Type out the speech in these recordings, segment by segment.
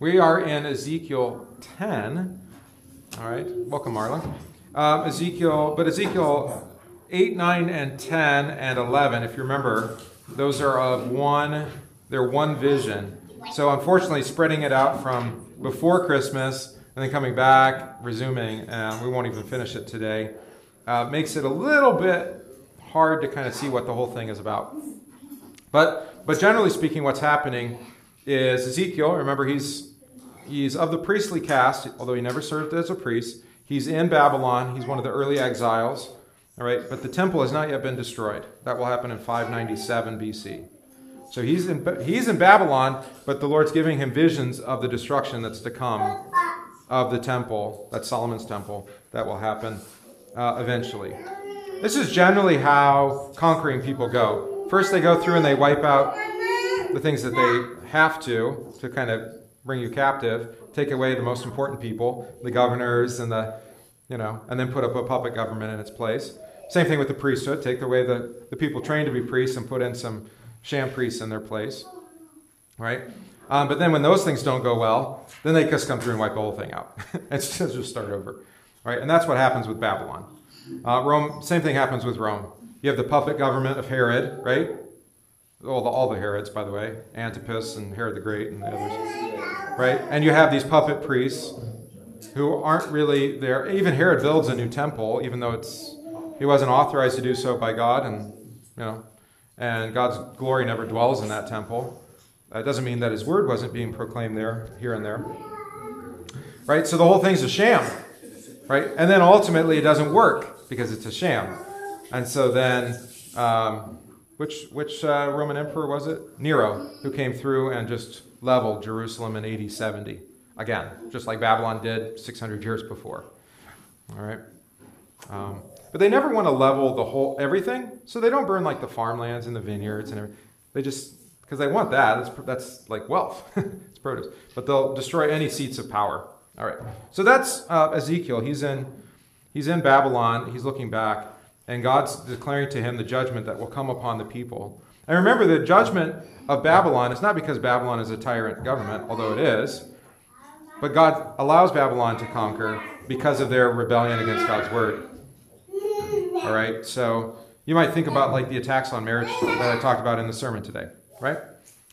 We are in Ezekiel 10. All right, welcome, Marla. Um, Ezekiel, but Ezekiel 8, 9, and 10 and 11, if you remember, those are of one, they're one vision. So unfortunately, spreading it out from before Christmas and then coming back, resuming, and we won't even finish it today, uh, makes it a little bit hard to kind of see what the whole thing is about. But, but generally speaking, what's happening is Ezekiel, remember he's, he's of the priestly caste, although he never served as a priest. He's in Babylon. He's one of the early exiles. All right, but the temple has not yet been destroyed. That will happen in 597 BC. So he's in, he's in Babylon, but the Lord's giving him visions of the destruction that's to come of the temple, that's Solomon's temple, that will happen uh, eventually. This is generally how conquering people go. First, they go through and they wipe out the things that they have to to kind of bring you captive, take away the most important people, the governors and the, you know, and then put up a puppet government in its place. Same thing with the priesthood, take away the, the people trained to be priests and put in some sham priests in their place, right? Um, but then when those things don't go well, then they just come through and wipe the whole thing out. it's just, just start over, right? And that's what happens with Babylon. Uh, Rome, same thing happens with Rome. You have the puppet government of Herod, right? All the, all the Herods, by the way, Antipas and Herod the Great and the others, right? And you have these puppet priests who aren't really there. Even Herod builds a new temple, even though it's he wasn't authorized to do so by God, and you know, and God's glory never dwells in that temple. That doesn't mean that His word wasn't being proclaimed there, here and there, right? So the whole thing's a sham, right? And then ultimately it doesn't work because it's a sham, and so then. Um, which, which uh, Roman emperor was it? Nero, who came through and just leveled Jerusalem in AD 70. Again, just like Babylon did 600 years before. All right. Um, but they never want to level the whole everything, so they don't burn like the farmlands and the vineyards and everything. They just because they want that. That's that's like wealth. it's produce. But they'll destroy any seats of power. All right. So that's uh, Ezekiel. He's in he's in Babylon. He's looking back and God's declaring to him the judgment that will come upon the people. And remember, the judgment of Babylon is not because Babylon is a tyrant government, although it is, but God allows Babylon to conquer because of their rebellion against God's word. All right, so you might think about like the attacks on marriage that I talked about in the sermon today, right?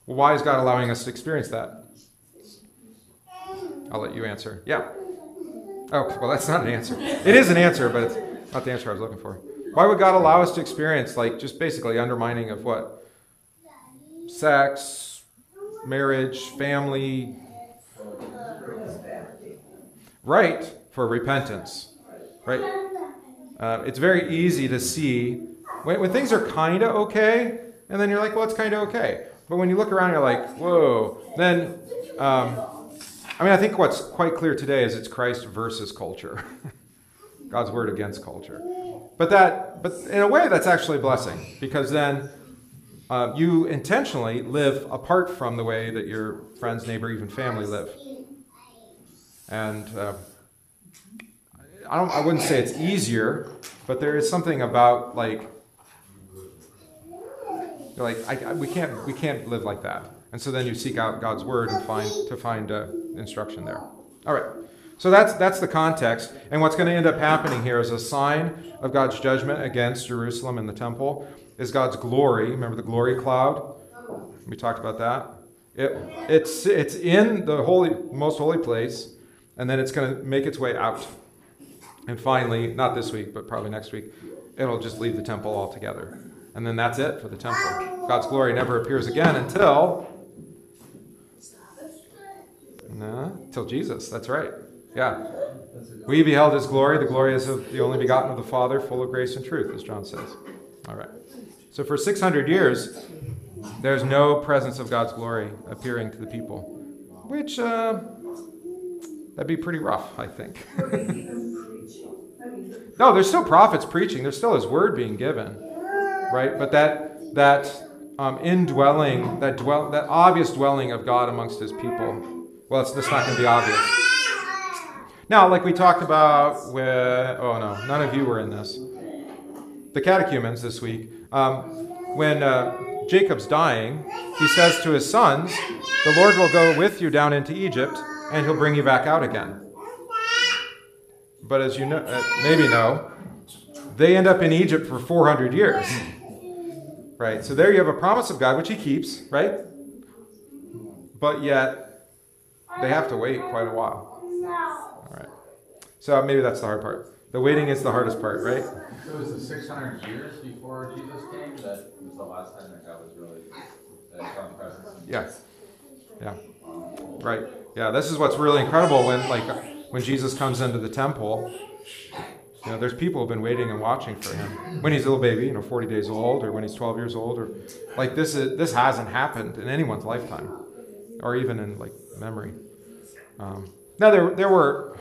Well, why is God allowing us to experience that? I'll let you answer. Yeah. Oh, well, that's not an answer. It is an answer, but it's not the answer I was looking for. Why would God allow us to experience, like, just basically undermining of what? Sex, marriage, family. Right, for repentance. Right? Uh, it's very easy to see when, when things are kind of okay, and then you're like, well, it's kind of okay. But when you look around, you're like, whoa. Then, um, I mean, I think what's quite clear today is it's Christ versus culture. God's word against culture. But that, but in a way, that's actually a blessing because then uh, you intentionally live apart from the way that your friends, neighbor, even family live. And uh, I don't, I wouldn't say it's easier, but there is something about like, like I, I, we can't, we can't live like that. And so then you seek out God's word and find to find uh, instruction there. All right. So that's, that's the context. And what's going to end up happening here is a sign of God's judgment against Jerusalem and the temple is God's glory. Remember the glory cloud? We talked about that. It, it's, it's in the holy, most holy place, and then it's going to make its way out. And finally, not this week, but probably next week, it'll just leave the temple altogether. And then that's it for the temple. God's glory never appears again until. No, until Jesus. That's right. Yeah. We beheld his glory. The glory is of the only begotten of the Father, full of grace and truth, as John says. All right. So for 600 years, there's no presence of God's glory appearing to the people, which uh, that'd be pretty rough, I think. no, there's still prophets preaching. There's still His word being given, right? But that that um, indwelling, that dwell, that obvious dwelling of God amongst His people, well, it's just not going to be obvious. Now, like we talked about with, oh no, none of you were in this. The catechumens this week. Um, when uh, Jacob's dying, he says to his sons, The Lord will go with you down into Egypt, and he'll bring you back out again. But as you know, uh, maybe know, they end up in Egypt for 400 years. Right? So there you have a promise of God, which he keeps, right? But yet, they have to wait quite a while. So maybe that's the hard part. The waiting is the hardest part, right? So it was the 600 years before Jesus came that was the last time that God was really that found presence. Yeah. Yeah. Right. Yeah, this is what's really incredible when like when Jesus comes into the temple, you know, there's people who've been waiting and watching for him. When he's a little baby, you know, 40 days old or when he's 12 years old or like this is this hasn't happened in anyone's lifetime or even in like memory. Um, now there there were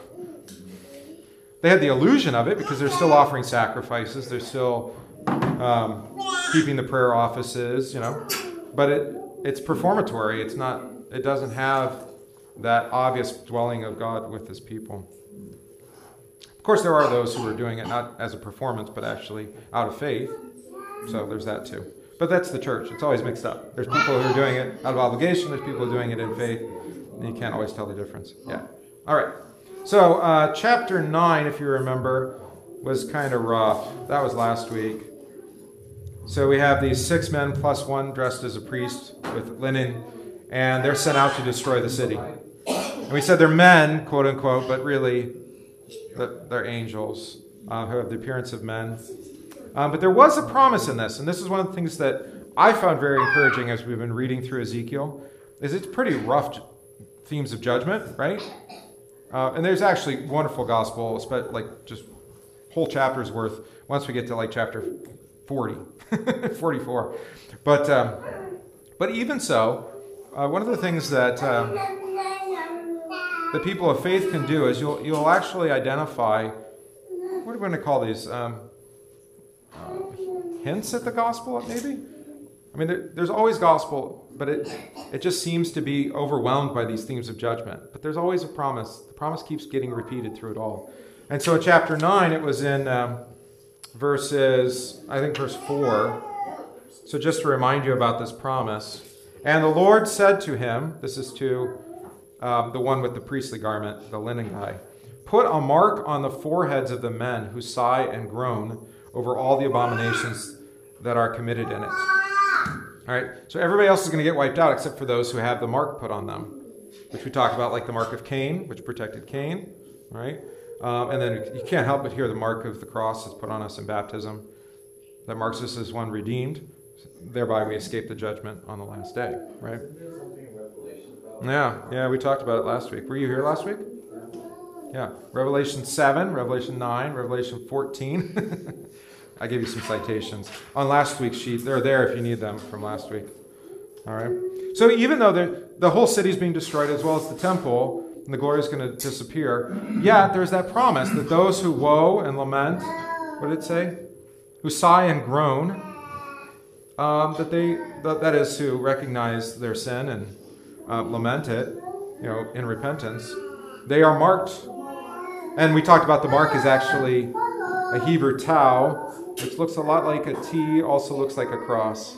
they had the illusion of it because they're still offering sacrifices, they're still um, keeping the prayer offices, you know, but it it's performatory. It's not. It doesn't have that obvious dwelling of God with His people. Of course, there are those who are doing it not as a performance, but actually out of faith. So there's that too. But that's the church. It's always mixed up. There's people who are doing it out of obligation. There's people doing it in faith. And you can't always tell the difference. Yeah. All right. So uh, chapter nine, if you remember, was kind of rough. That was last week. So we have these six men plus one dressed as a priest with linen, and they're sent out to destroy the city. And we said they're men, quote unquote, but really they're angels uh, who have the appearance of men. Um, but there was a promise in this, and this is one of the things that I found very encouraging as we've been reading through Ezekiel. Is it's pretty rough themes of judgment, right? Uh, and there's actually wonderful gospel, like just whole chapters worth once we get to like chapter 40, 44. But um, but even so, uh, one of the things that uh, the people of faith can do is you'll you'll actually identify what are we going to call these um, uh, hints at the gospel, maybe. I mean, there, there's always gospel, but it it just seems to be overwhelmed by these themes of judgment. But there's always a promise. The promise keeps getting repeated through it all. And so in chapter nine, it was in um, verses, I think, verse four. So just to remind you about this promise, and the Lord said to him, "This is to." um, the one with the priestly garment, the linen guy. Put a mark on the foreheads of the men who sigh and groan over all the abominations that are committed in it. All right, so everybody else is going to get wiped out except for those who have the mark put on them, which we talked about, like the mark of Cain, which protected Cain. right? um, and then you can't help but hear the mark of the cross that's put on us in baptism. That marks us as one redeemed. Thereby, we escape the judgment on the last day. Right. Yeah, yeah, we talked about it last week. Were you here last week? Yeah. Revelation 7, Revelation 9, Revelation 14. I gave you some citations on last week's sheet. They're there if you need them from last week. All right. So even though the, whole city is being destroyed as well as the temple, and the glory is going to disappear, yet there's that promise that those who woe and lament, what did it say? Who sigh and groan, um, that they, that is, who recognize their sin and uh, lament it, you know, in repentance, they are marked. And we talked about the mark is actually a Hebrew tau, which looks a lot like a T, also looks like a cross,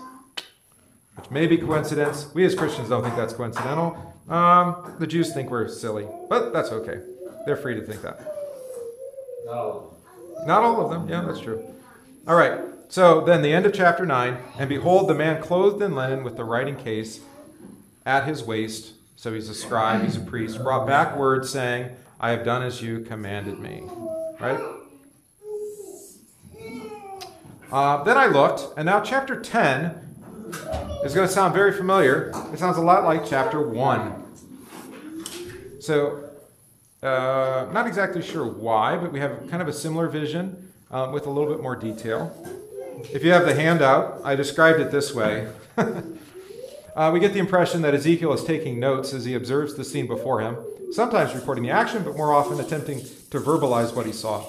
which may be coincidence. We as Christians don't think that's coincidental. Um, the Jews think we're silly, but that's okay. They're free to think that. Not all of them. Not all of them. Yeah, that's true. All right. So then the end of chapter 9 and behold, the man clothed in linen with the writing case at his waist. So he's a scribe, he's a priest, brought back word saying, I have done as you commanded me. Right? Uh, then I looked, and now chapter 10 is going to sound very familiar. It sounds a lot like chapter 1. So, uh, not exactly sure why, but we have kind of a similar vision um, with a little bit more detail. If you have the handout, I described it this way. uh, we get the impression that Ezekiel is taking notes as he observes the scene before him, sometimes reporting the action, but more often attempting to verbalize what he saw.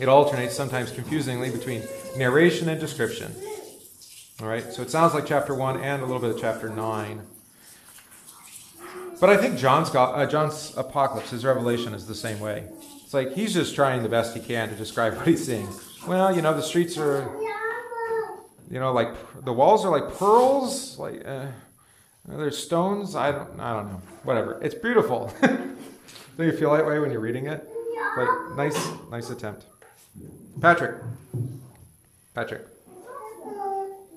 It alternates, sometimes confusingly, between narration and description. All right, so it sounds like chapter 1 and a little bit of chapter 9. But I think John's, uh, John's apocalypse, his revelation, is the same way. It's like he's just trying the best he can to describe what he's seeing. Well, you know, the streets are, you know, like the walls are like pearls, like uh, there's stones. I don't, I don't know. Whatever. It's beautiful. Do you feel that way when you're reading it? Like nice, nice attempt. Patrick. Patrick.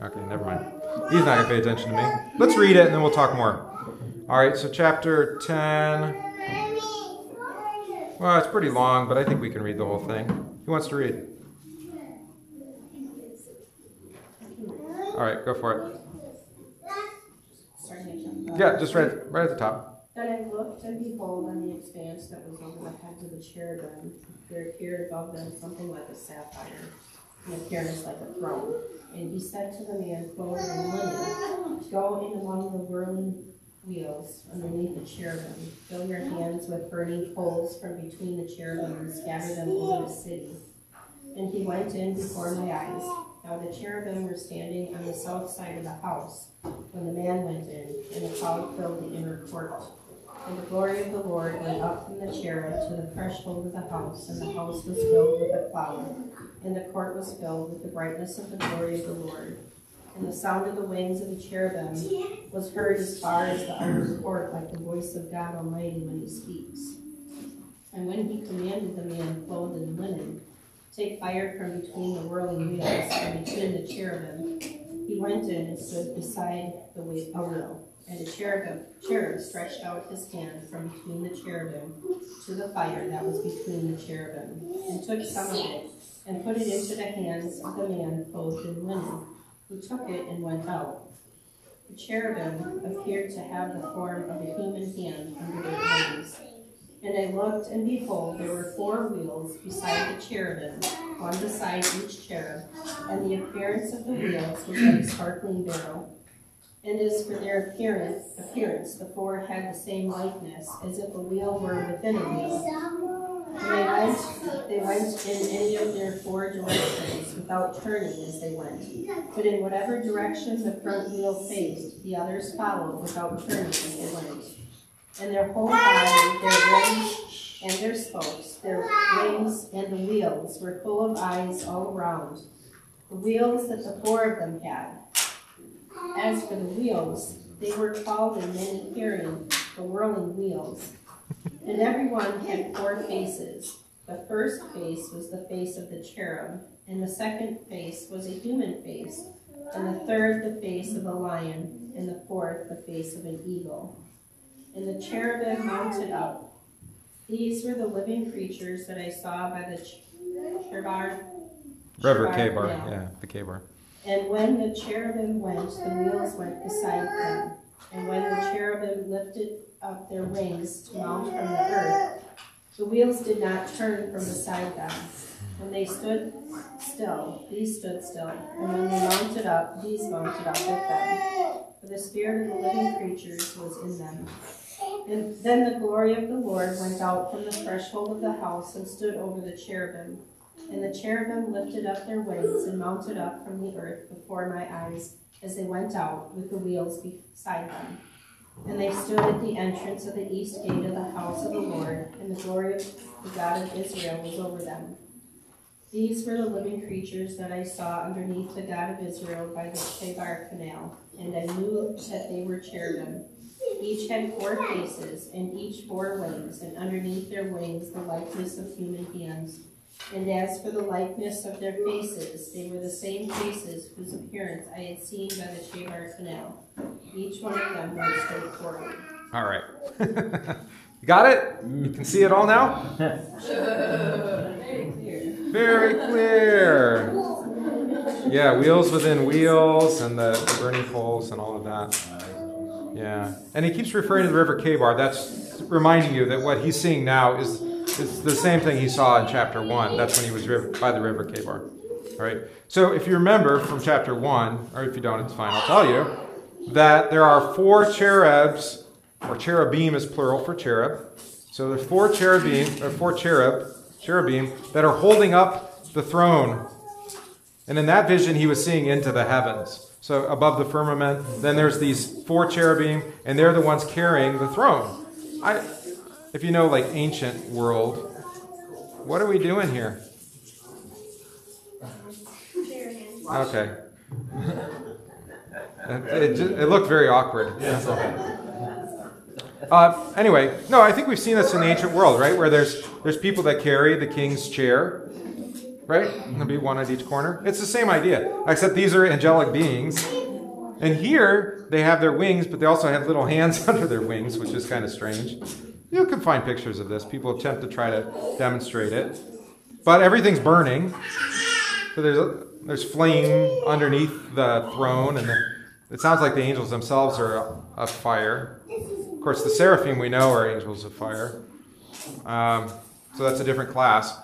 Okay, never mind. He's not gonna pay attention to me. Let's read it and then we'll talk more. All right. So chapter ten. Well, it's pretty long, but I think we can read the whole thing. Who wants to read? All right, go for it. Yeah, just right, right at the top. Then I looked, and behold, on the expanse that was over the heads of the cherubim, there appeared above them something like a sapphire, in appearance like a throne. And he said to the man clothed in linen, Go in among the whirling wheels underneath the cherubim. Fill your hands with burning coals from between the cherubim and scatter them over the city. And he went in before my eyes. Now the cherubim were standing on the south side of the house when the man went in, and a cloud filled the inner court. And the glory of the Lord went up from the cherub to the threshold of the house, and the house was filled with a cloud, and the court was filled with the brightness of the glory of the Lord. And the sound of the wings of the cherubim was heard as far as the outer court, like the voice of God Almighty when he speaks. And when he commanded the man clothed in linen, take fire from between the whirling wheels and between the cherubim, he went in and stood beside the wheel, a wheel. And the cherub, cherub stretched out his hand from between the cherubim to the fire that was between the cherubim, and took some of it, and put it into the hands of the man clothed in linen, who took it and went out. The cherubim appeared to have the form of a human hand under their wings. And I looked, and behold, there were four wheels beside the cherubim, one beside each cherub, and the appearance of the wheels was like a sparkling beryl. And as for their appearance, appearance, the four had the same likeness, as if a wheel were within a wheel. They went, they went in any of their four directions, without turning as they went. But in whatever direction the front wheel faced, the others followed without turning as they went. And their whole body, their wings and their spokes, their wings and the wheels were full of eyes all around. The wheels that the four of them had. As for the wheels, they were called in many hearing the whirling wheels. And every one had four faces. The first face was the face of the cherub, and the second face was a human face, and the third the face of a lion, and the fourth the face of an eagle. And the cherubim mounted up. These were the living creatures that I saw by the Chebar. River K-bar, yeah, the K-bar. And when the cherubim went, the wheels went beside them. And when the cherubim lifted up their wings to mount from the earth, the wheels did not turn from beside them. When they stood still, these stood still. And when they mounted up, these mounted up with them. For the spirit of the living creatures was in them. And then the glory of the Lord went out from the threshold of the house and stood over the cherubim. And the cherubim lifted up their wings and mounted up from the earth before my eyes as they went out with the wheels beside them. And they stood at the entrance of the east gate of the house of the Lord, and the glory of the God of Israel was over them. These were the living creatures that I saw underneath the God of Israel by the Chebar Canal, and I knew that they were cherubim. Each had four faces, and each four wings, and underneath their wings the likeness of human hands. And as for the likeness of their faces, they were the same faces whose appearance I had seen by the Chebar Canal. Each one of them went straight forward. All right. you got it? You can see it all now? Very clear. Very clear. Yeah, wheels within wheels and the, the burning poles and all of that. Yeah. And he keeps referring to the river Kabar. That's reminding you that what he's seeing now is, is the same thing he saw in chapter 1. That's when he was by the river Kabar. All right. So if you remember from chapter 1, or if you don't, it's fine, I'll tell you, that there are four cherubs, or cherubim is plural for cherub. So there's four cherubim, or four cherub, cherubim that are holding up the throne. And in that vision, he was seeing into the heavens. So above the firmament, then there's these four cherubim, and they're the ones carrying the throne. I, if you know, like ancient world, what are we doing here? Okay. it, it, just, it looked very awkward. Uh, anyway, no, I think we've seen this in the ancient world, right? Where there's there's people that carry the king's chair, right? There'll be one at each corner. It's the same idea, except these are angelic beings. And here they have their wings, but they also have little hands under their wings, which is kind of strange. You can find pictures of this. People attempt to try to demonstrate it, but everything's burning. So there's a, there's flame underneath the throne, and the, it sounds like the angels themselves are of fire. Of course, the seraphim we know are angels of fire. Um, so that's a different class.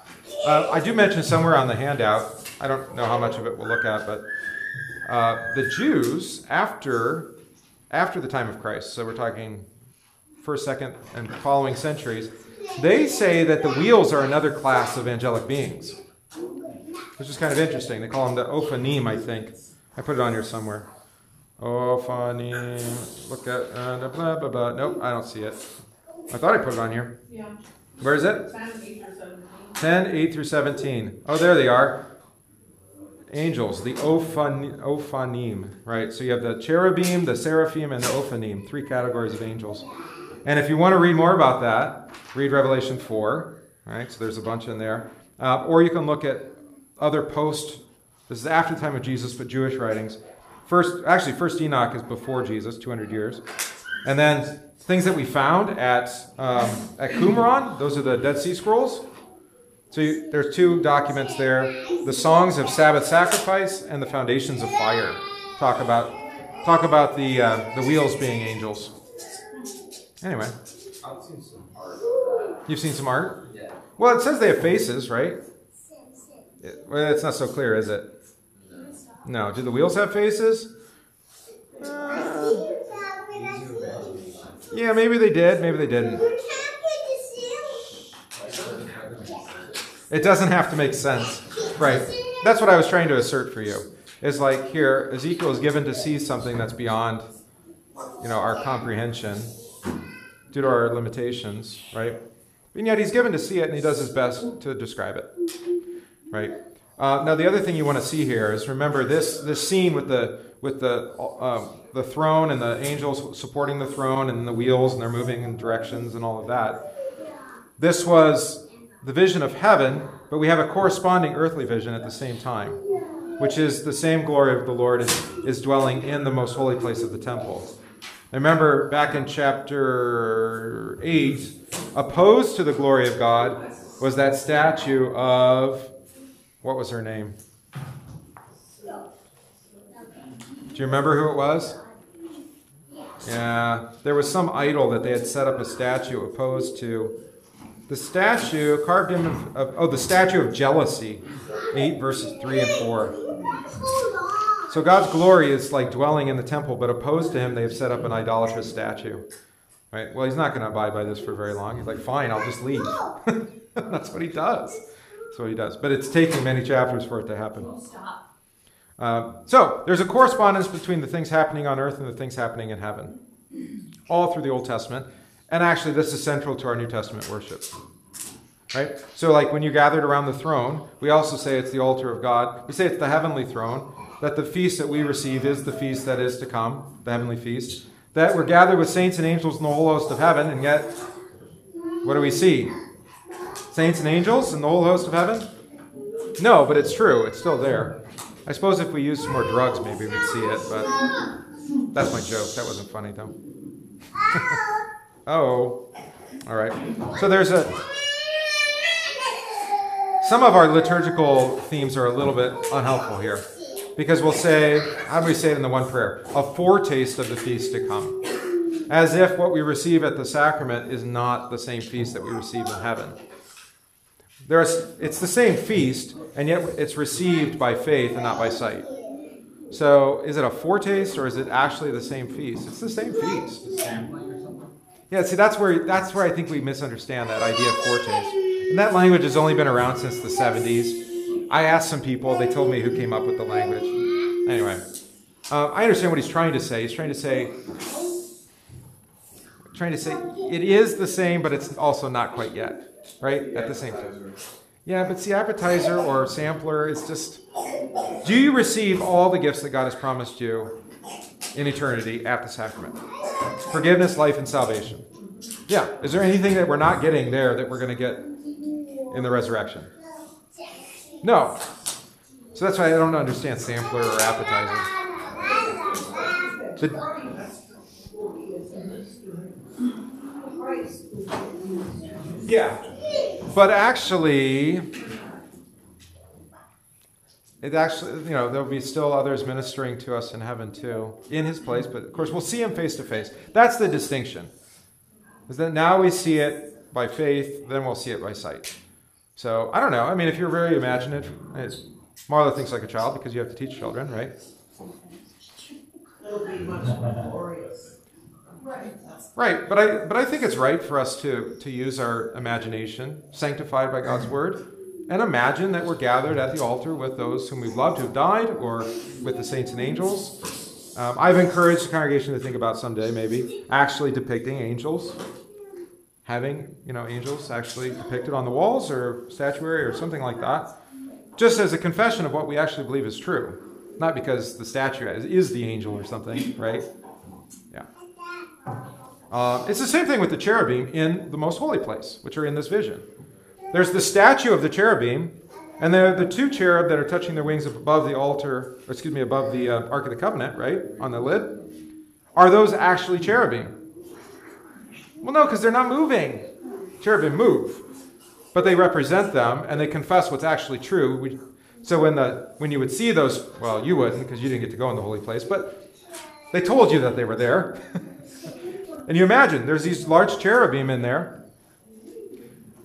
Uh, I do mention somewhere on the handout, I don't know how much of it we'll look at, but uh, the Jews, after, after the time of Christ, so we're talking first, second, and following centuries, they say that the wheels are another class of angelic beings, which is kind of interesting. They call them the Ophanim, I think. I put it on here somewhere. Ophanim. Look at uh, blah blah blah. Nope, I don't see it. I thought I put it on here. Yeah, Where is it? ten, eight or seventeen. 10, 8 through 17. Oh, there they are. Angels, the ophan, Ophanim, right? So you have the cherubim, the seraphim, and the Ophanim, three categories of angels. And if you want to read more about that, read Revelation 4, right? So there's a bunch in there. Uh, or you can look at other post, this is after the time of Jesus, but Jewish writings. First, actually, First Enoch is before Jesus, 200 years. And then things that we found at, um, at Qumran, those are the Dead Sea Scrolls. So you, there's two documents there: the songs of Sabbath sacrifice and the foundations of fire. Talk about talk about the uh, the wheels being angels. Anyway, I've seen some art you've seen some art. Yeah. Well, it says they have faces, right? It- well, it's not so clear, is it? No. Do the wheels have faces? Uh, yeah, maybe they did. Maybe they didn't. It doesn't have to make sense. Right. That's what I was trying to assert for you. It's like here, Ezekiel is given to see something that's beyond, you know, our comprehension due to our limitations, right? And yet he's given to see it and he does his best to describe it. Right? Uh, now the other thing you want to see here is remember this this scene with the with the uh, the throne and the angels supporting the throne and the wheels and they're moving in directions and all of that. This was the vision of heaven, but we have a corresponding earthly vision at the same time, which is the same glory of the Lord is, is dwelling in the most holy place of the temple. I remember back in chapter 8, opposed to the glory of God was that statue of, what was her name? Do you remember who it was? Yeah, there was some idol that they had set up a statue opposed to. The statue, carved in of, of oh, the statue of jealousy, 8 verses 3 and 4. So God's glory is like dwelling in the temple, but opposed to him, they have set up an idolatrous statue. Right? Well, he's not going to abide by this for very long. He's like, fine, I'll just leave. That's what he does. That's what he does. But it's taking many chapters for it to happen. Uh, so there's a correspondence between the things happening on earth and the things happening in heaven, all through the Old Testament. And actually, this is central to our New Testament worship. Right? So, like when you gathered around the throne, we also say it's the altar of God. We say it's the heavenly throne, that the feast that we receive is the feast that is to come, the heavenly feast. That we're gathered with saints and angels in the whole host of heaven, and yet, what do we see? Saints and angels in the whole host of heaven? No, but it's true. It's still there. I suppose if we used some more drugs, maybe we'd see it, but that's my joke. That wasn't funny, though. oh. All right. So there's a. Some of our liturgical themes are a little bit unhelpful here. Because we'll say, how do we say it in the one prayer? A foretaste of the feast to come. As if what we receive at the sacrament is not the same feast that we receive in heaven. There's, it's the same feast, and yet it's received by faith and not by sight. So is it a foretaste or is it actually the same feast? It's the same feast. Yeah, see, that's where that's where I think we misunderstand that idea of foretaste. And that language has only been around since the 70s. I asked some people; they told me who came up with the language. Anyway, uh, I understand what he's trying to say. He's trying to say, trying to say, it is the same, but it's also not quite yet, right? At the same time. Yeah, but see, appetizer or sampler is just. Do you receive all the gifts that God has promised you in eternity at the sacrament? Forgiveness, life, and salvation. Yeah. Is there anything that we're not getting there that we're going to get in the resurrection? No. So that's why I don't understand sampler or appetizer. The- yeah. But actually, it actually, you know, there'll be still others ministering to us in heaven too, in his place, but of course we'll see him face to face. That's the distinction. Is that now we see it by faith, then we'll see it by sight. So I don't know. I mean, if you're very imaginative, it's, Marla thinks like a child because you have to teach children, right? It'll be much more glorious. Right, but I but I think it's right for us to to use our imagination, sanctified by God's word, and imagine that we're gathered at the altar with those whom we've loved who've died, or with the saints and angels. Um, I've encouraged the congregation to think about someday maybe actually depicting angels, having you know angels actually depicted on the walls or statuary or something like that, just as a confession of what we actually believe is true, not because the statue is, the angel or something, right? Yeah. Uh, it's the same thing with the cherubim in the most holy place, which are in this vision. There's the statue of the cherubim, and there are the two cherub that are touching their wings above the altar, excuse me, above the uh, Ark of the Covenant, right, on the lid. Are those actually cherubim? Well, no, because they're not moving. Cherubim move, but they represent them, and they confess what's actually true. We, so when the when you would see those, well, you wouldn't because you didn't get to go in the holy place, but they told you that they were there. And you imagine there's these large cherubim in there,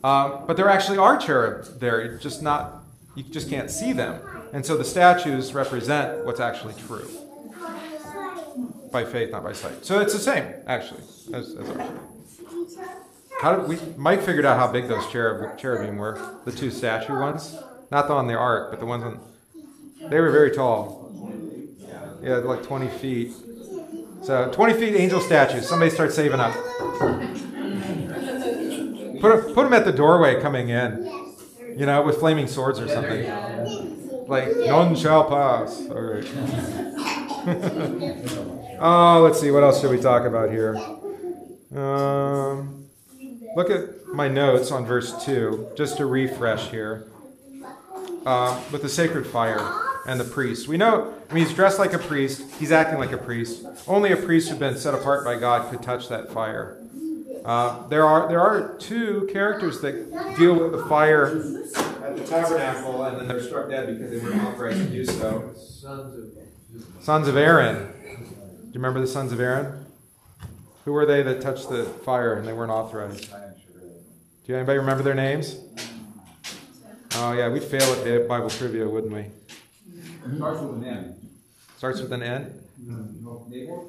um, but there actually are cherubs there. It's just not you just can't see them, and so the statues represent what's actually true by faith, not by sight. So it's the same actually as, as ours. How did we? Mike figured out how big those cherub, cherubim were. The two statue ones, not the one on the ark, but the ones on. They were very tall. Yeah, like 20 feet. So 20 feet angel statues. Somebody start saving up. Put, put them at the doorway coming in, you know, with flaming swords or something. Like, none shall pass. All right. oh, let's see. What else should we talk about here? Um, look at my notes on verse 2, just to refresh here. Uh, with the sacred fire and the priest. We know, I mean, he's dressed like a priest, he's acting like a priest. Only a priest who'd been set apart by God could touch that fire. Uh, there are there are two characters that deal with the fire at the tabernacle, and then they're struck dead because they weren't authorized to do so. Sons of Aaron. Do you remember the sons of Aaron? Who were they that touched the fire and they weren't authorized? Do anybody remember their names? Oh yeah, we'd fail at Bible trivia, wouldn't we? Starts with an N. Starts with an N. Nabor?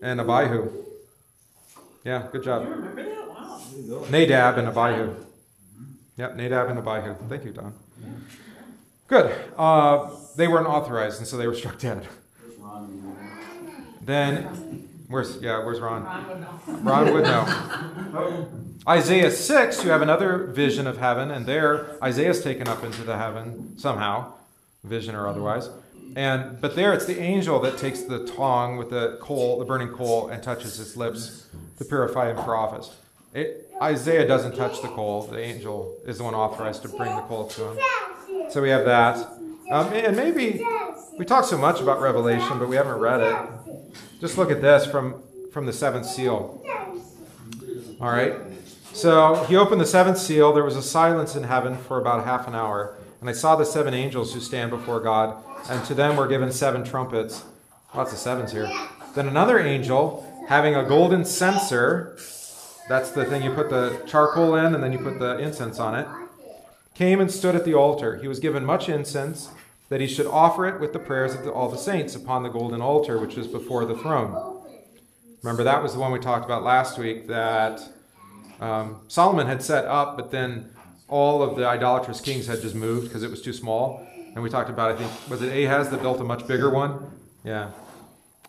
And Abihu. Yeah, good job. You remember that? Wow. Nadab and Abihu. Yep, Nadab and Abihu. Thank you, Don. Good. Uh, they weren't authorized, and so they were struck dead. Then, where's yeah, where's Ron? Ron would know. Isaiah 6, you have another vision of heaven, and there Isaiah's taken up into the heaven somehow, vision or otherwise. And but there it's the angel that takes the tongue with the coal, the burning coal, and touches his lips to purify him for office. It, Isaiah doesn't touch the coal. The angel is the one authorized to bring the coal to him. So we have that. Um, and maybe we talk so much about Revelation, but we haven't read it. Just look at this from, from the seventh seal. All right. So he opened the seventh seal. There was a silence in heaven for about half an hour. And I saw the seven angels who stand before God, and to them were given seven trumpets. Lots of sevens here. Then another angel, having a golden censer, that's the thing you put the charcoal in and then you put the incense on it, came and stood at the altar. He was given much incense, that he should offer it with the prayers of the, all the saints upon the golden altar which is before the throne. Remember, that was the one we talked about last week that um, Solomon had set up, but then all of the idolatrous kings had just moved because it was too small. And we talked about, I think, was it Ahaz that built a much bigger one? Yeah.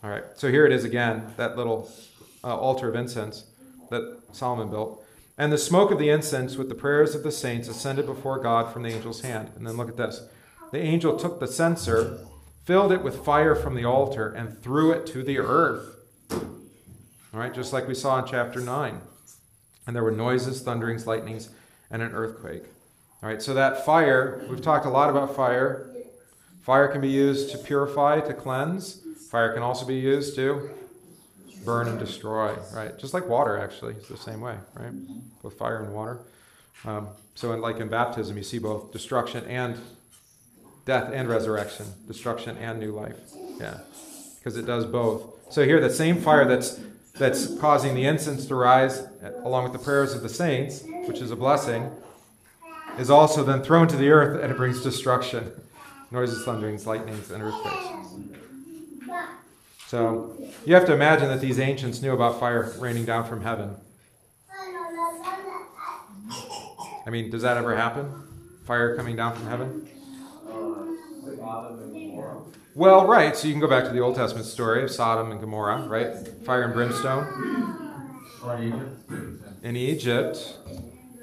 All right. So here it is again, that little uh, altar of incense that Solomon built. And the smoke of the incense with the prayers of the saints ascended before God from the angel's hand. And then look at this. The angel took the censer, filled it with fire from the altar, and threw it to the earth. All right, just like we saw in chapter 9. And there were noises, thunderings, lightnings, and an earthquake. All right, so that fire, we've talked a lot about fire. Fire can be used to purify, to cleanse. Fire can also be used to burn and destroy, right? Just like water, actually, it's the same way, right? Both fire and water. Um, so, in, like in baptism, you see both destruction and death and resurrection, destruction and new life. Yeah, because it does both. So here, the same fire that's that's causing the incense to rise, uh, along with the prayers of the saints, which is a blessing, is also then thrown to the earth, and it brings destruction, noises, thunderings, lightnings, and earthquakes. So you have to imagine that these ancients knew about fire raining down from heaven. I mean, does that ever happen? Fire coming down from heaven? Well, right. So you can go back to the Old Testament story of Sodom and Gomorrah, right? Fire and brimstone. Or in Egypt. In Egypt.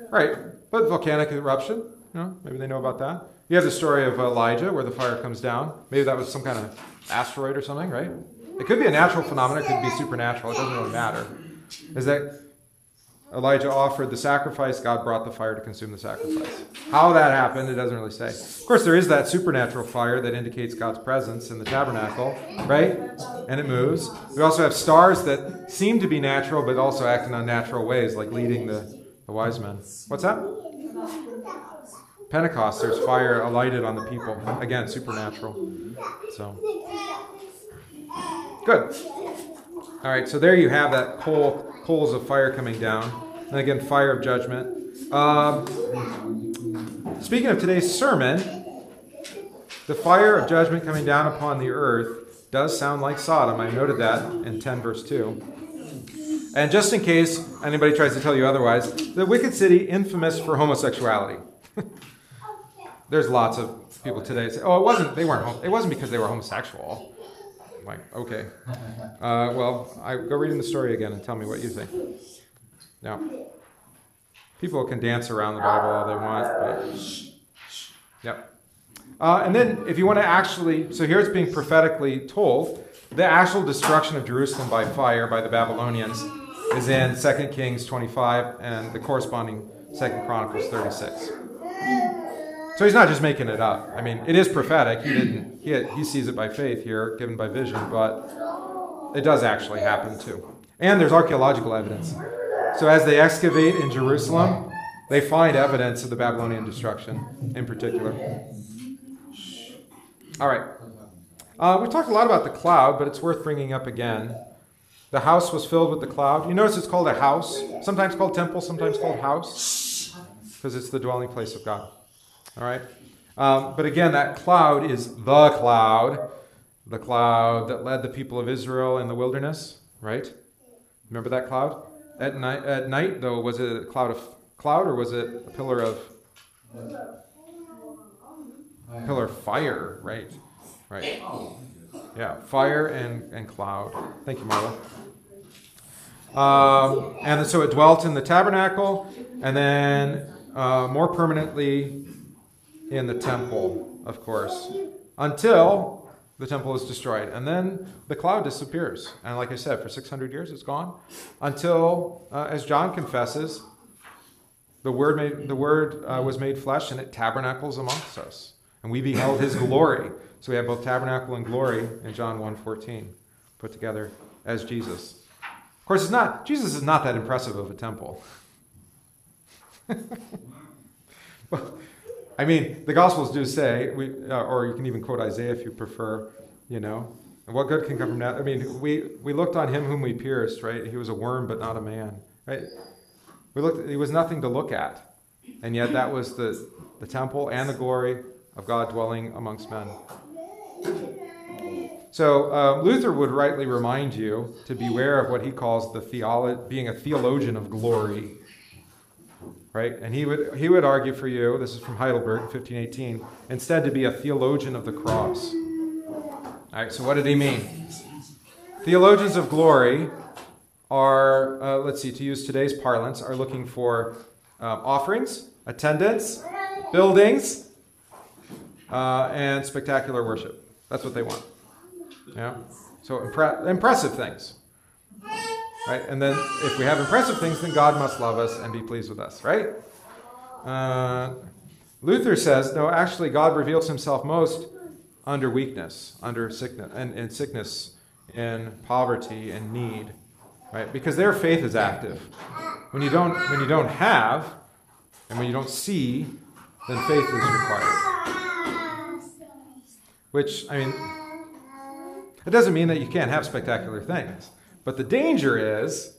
Right. But volcanic eruption. You know, maybe they know about that. You have the story of Elijah where the fire comes down. Maybe that was some kind of asteroid or something, right? It could be a natural phenomenon, it could be supernatural. It doesn't really matter. Is that Elijah offered the sacrifice, God brought the fire to consume the sacrifice. How that happened, it doesn't really say. Of course, there is that supernatural fire that indicates God's presence in the tabernacle, right? And it moves. We also have stars that seem to be natural, but also act in unnatural ways, like leading the, the wise men. What's that? Pentecost, there's fire alighted on the people. Again, supernatural. So, good. All right, so there you have that coal, coals of fire coming down. And again, fire of judgment. Um, speaking of today's sermon, the fire of judgment coming down upon the earth does sound like Sodom. I noted that in 10 verse 2. And just in case anybody tries to tell you otherwise, the wicked city infamous for homosexuality. There's lots of people today say, "Oh, it wasn't. They weren't. It wasn't because they were homosexual." Like, okay. Uh, well, I go reading the story again and tell me what you think. Now, people can dance around the Bible all they want, but yep. Uh, and then, if you want to actually, so here it's being prophetically told, the actual destruction of Jerusalem by fire by the Babylonians is in 2 Kings 25 and the corresponding 2 Chronicles 36. So he's not just making it up. I mean, it is prophetic. He didn't. He, he sees it by faith here, given by vision, but it does actually happen too. And there's archaeological evidence. So as they excavate in Jerusalem, they find evidence of the Babylonian destruction in particular. All right. Uh, we talked a lot about the cloud, but it's worth bringing up again. The house was filled with the cloud. You notice it's called a house, sometimes called temple, sometimes called house, because it's the dwelling place of God. All right? Um, but again, that cloud is the cloud, the cloud that led the people of Israel in the wilderness, right? Remember that cloud? At night, at night though, was it a cloud of cloud or was it a pillar of pillar of fire? Right, right. Yeah, fire and, and cloud. Thank you, Marla. Um, and so it dwelt in the tabernacle, and then uh, more permanently in the temple, of course, until the temple is destroyed. And then the cloud disappears. And like I said, for 600 years it's gone until, uh, as John confesses, the Word, made, the word uh, was made flesh and it tabernacles amongst us. And we beheld his glory. So we have both tabernacle and glory in John 1.14 put together as Jesus. Of course, it's not, Jesus is not that impressive of a temple. I mean, the Gospels do say, we, uh, or you can even quote Isaiah if you prefer, you know, what good can come from that? I mean, we, we looked on him whom we pierced, right? He was a worm, but not a man, right? We looked, he was nothing to look at. And yet that was the, the temple and the glory of God dwelling amongst men. So uh, Luther would rightly remind you to beware of what he calls the theolo- being a theologian of glory right? And he would he would argue for you. This is from Heidelberg, 1518. Instead, to be a theologian of the cross. All right. So what did he mean? Theologians of glory are, uh, let's see, to use today's parlance, are looking for um, offerings, attendance, buildings, uh, and spectacular worship. That's what they want. Yeah. So impre- impressive things. Right? And then if we have impressive things, then God must love us and be pleased with us, right? Uh, Luther says, no, actually, God reveals himself most under weakness, under sickness, and in sickness, in poverty, and need, right? Because their faith is active. When you don't, when you don't have, and when you don't see, then faith is required. Which, I mean, it doesn't mean that you can't have spectacular things. But the danger is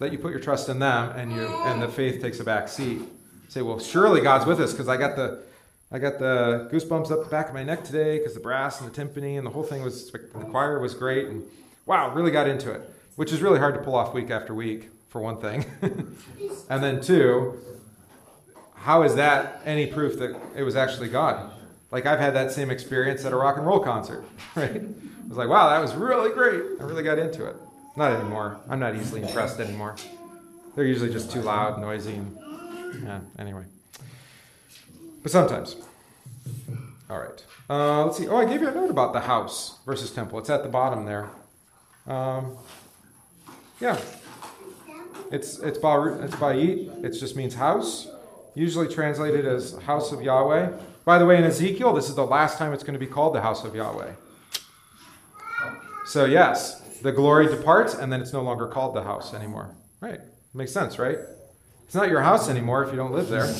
that you put your trust in them and you and the faith takes a back seat. Say, well, surely God's with us because I got the I got the goosebumps up the back of my neck today because the brass and the timpani and the whole thing was the choir was great and wow, really got into it, which is really hard to pull off week after week for one thing, and then two, how is that any proof that it was actually God? Like I've had that same experience at a rock and roll concert, right? I was like, wow, that was really great. I really got into it. Not anymore. I'm not easily impressed anymore. They're usually just too loud, noisy, and yeah, anyway. But sometimes. All right. Uh, let's see. Oh, I gave you a note about the house versus temple. It's at the bottom there. Um, yeah. It's it's ba it's ba'it. It just means house. Usually translated as house of Yahweh. By the way, in Ezekiel, this is the last time it's going to be called the house of Yahweh. So yes, the glory departs, and then it's no longer called the house anymore. Right? Makes sense, right? It's not your house anymore if you don't live there.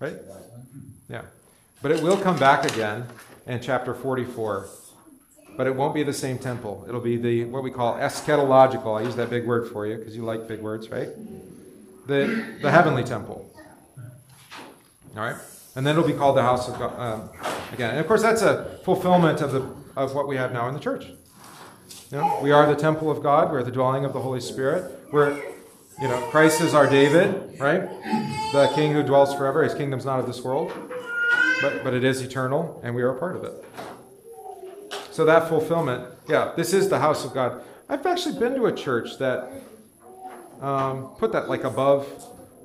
Right? Yeah. But it will come back again in chapter 44. But it won't be the same temple. It'll be the what we call eschatological. I use that big word for you because you like big words, right? The, the heavenly temple. All right? And then it'll be called the house of God um, again. And of course, that's a fulfillment of, the, of what we have now in the church. You know, we are the temple of God. We're the dwelling of the Holy Spirit. We're, you know, Christ is our David, right? The King who dwells forever. His kingdom's not of this world, but but it is eternal, and we are a part of it. So that fulfillment, yeah, this is the house of God. I've actually been to a church that um, put that like above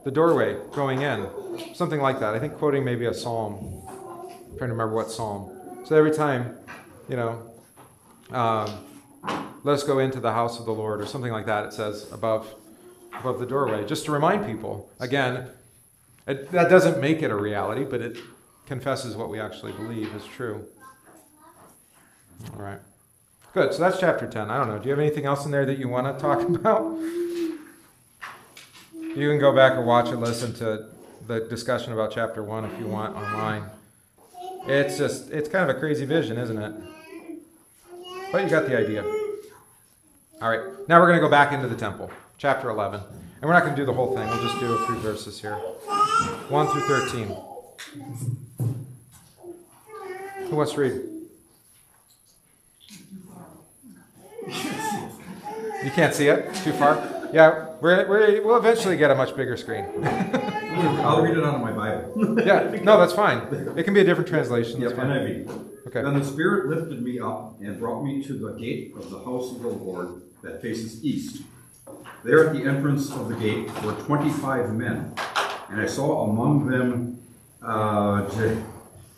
the doorway going in, something like that. I think quoting maybe a psalm. I'm trying to remember what psalm. So every time, you know. Um, let us go into the house of the Lord, or something like that, it says above, above the doorway, just to remind people. Again, it, that doesn't make it a reality, but it confesses what we actually believe is true. All right. Good. So that's chapter 10. I don't know. Do you have anything else in there that you want to talk about? You can go back and watch and listen to the discussion about chapter 1 if you want online. It's just, it's kind of a crazy vision, isn't it? But you got the idea. All right, now we're going to go back into the temple, chapter 11. And we're not going to do the whole thing, we'll just do a few verses here 1 through 13. Who wants to read? You can't see it? Too far? Yeah, we're, we're, we'll eventually get a much bigger screen. I'll read it out of my Bible. yeah, no, that's fine. It can be a different translation. Yep, That's fine. NIV. Okay. Then the Spirit lifted me up and brought me to the gate of the house of the Lord that faces east. There at the entrance of the gate were twenty-five men, and I saw among them uh,